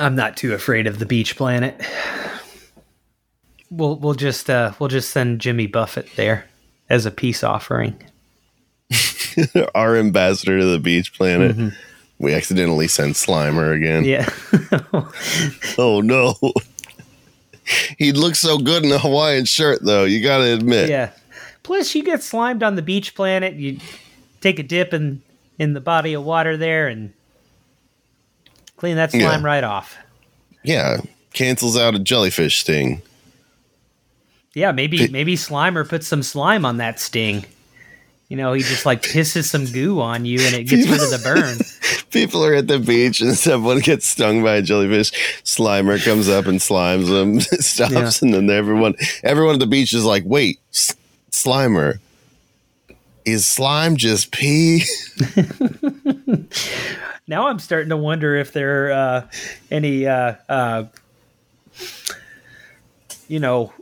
I'm not too afraid of the beach planet. We'll we'll just uh, we'll just send Jimmy Buffett there as a peace offering. Our ambassador to the beach planet. Mm-hmm. We accidentally sent Slimer again. Yeah. oh no. He looks so good in a Hawaiian shirt, though. You got to admit. Yeah. Plus, you get slimed on the beach planet. You take a dip in in the body of water there and clean that slime yeah. right off. Yeah, cancels out a jellyfish sting. Yeah, maybe maybe Slimer puts some slime on that sting. You know, he just like pisses some goo on you and it gets rid of the burn. People are at the beach and someone gets stung by a jellyfish. Slimer comes up and slimes them, stops, yeah. and then everyone everyone at the beach is like, "Wait, S- Slimer, is slime just pee?" now I'm starting to wonder if there are uh, any, uh, uh, you know,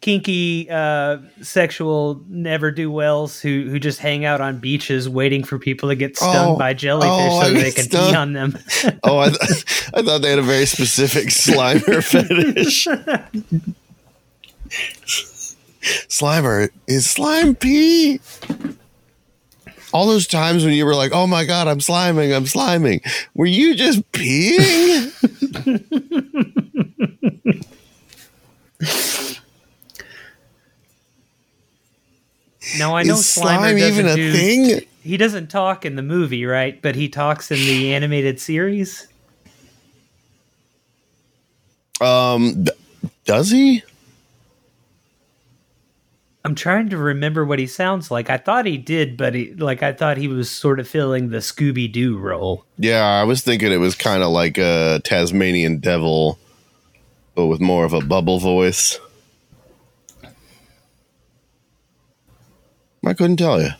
kinky uh, sexual never do wells who who just hang out on beaches waiting for people to get stung oh, by jellyfish oh, so they can stung. pee on them. oh, I, th- I thought they had a very specific Slimer fetish. Slimer is slime pee. All those times when you were like, "Oh my god, I'm sliming, I'm sliming," were you just peeing? Now I know Is slime even a do, thing. He doesn't talk in the movie, right? But he talks in the animated series. Um, does he? I'm trying to remember what he sounds like. I thought he did, but he, like I thought he was sort of filling the Scooby Doo role. Yeah, I was thinking it was kind of like a Tasmanian devil, but with more of a bubble voice. I couldn't tell you.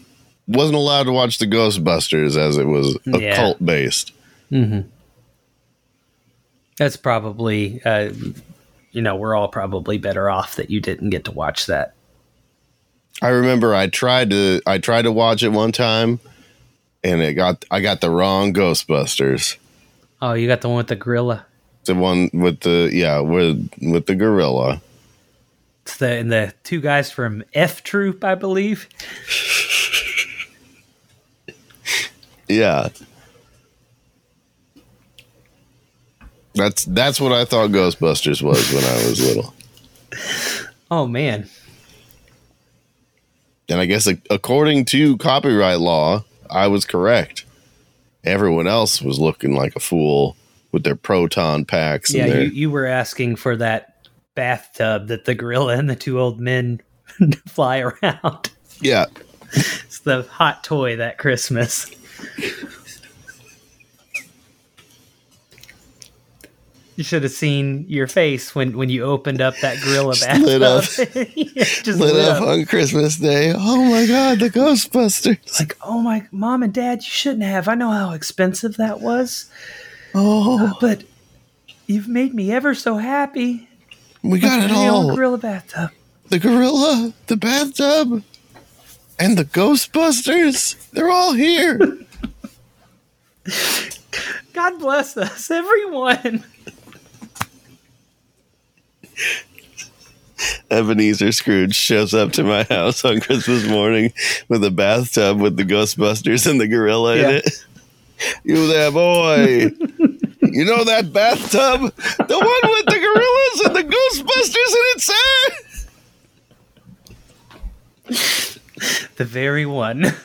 Wasn't allowed to watch the Ghostbusters as it was yeah. occult based. Mm-hmm. That's probably, uh, you know, we're all probably better off that you didn't get to watch that. I remember I tried to I tried to watch it one time, and it got I got the wrong Ghostbusters. Oh, you got the one with the gorilla. The one with the yeah with with the gorilla. It's the and the two guys from F Troop, I believe. yeah. That's that's what I thought Ghostbusters was when I was little. Oh man. And I guess according to copyright law, I was correct. Everyone else was looking like a fool with their proton packs. Yeah, you, you were asking for that bathtub that the gorilla and the two old men fly around. Yeah. It's the hot toy that Christmas. You should have seen your face when, when you opened up that gorilla bathtub. Lit up, just lit, lit up, up on Christmas Day. Oh my God, the Ghostbusters! Like, oh my, mom and dad, you shouldn't have. I know how expensive that was. Oh, uh, but you've made me ever so happy. We got it all. The gorilla bathtub. The gorilla, the bathtub, and the Ghostbusters. They're all here. God bless us, everyone. Ebenezer Scrooge shows up to my house on Christmas morning with a bathtub with the Ghostbusters and the gorilla yeah. in it. You there, boy. you know that bathtub? The one with the gorillas and the Ghostbusters in it, sir? the very one.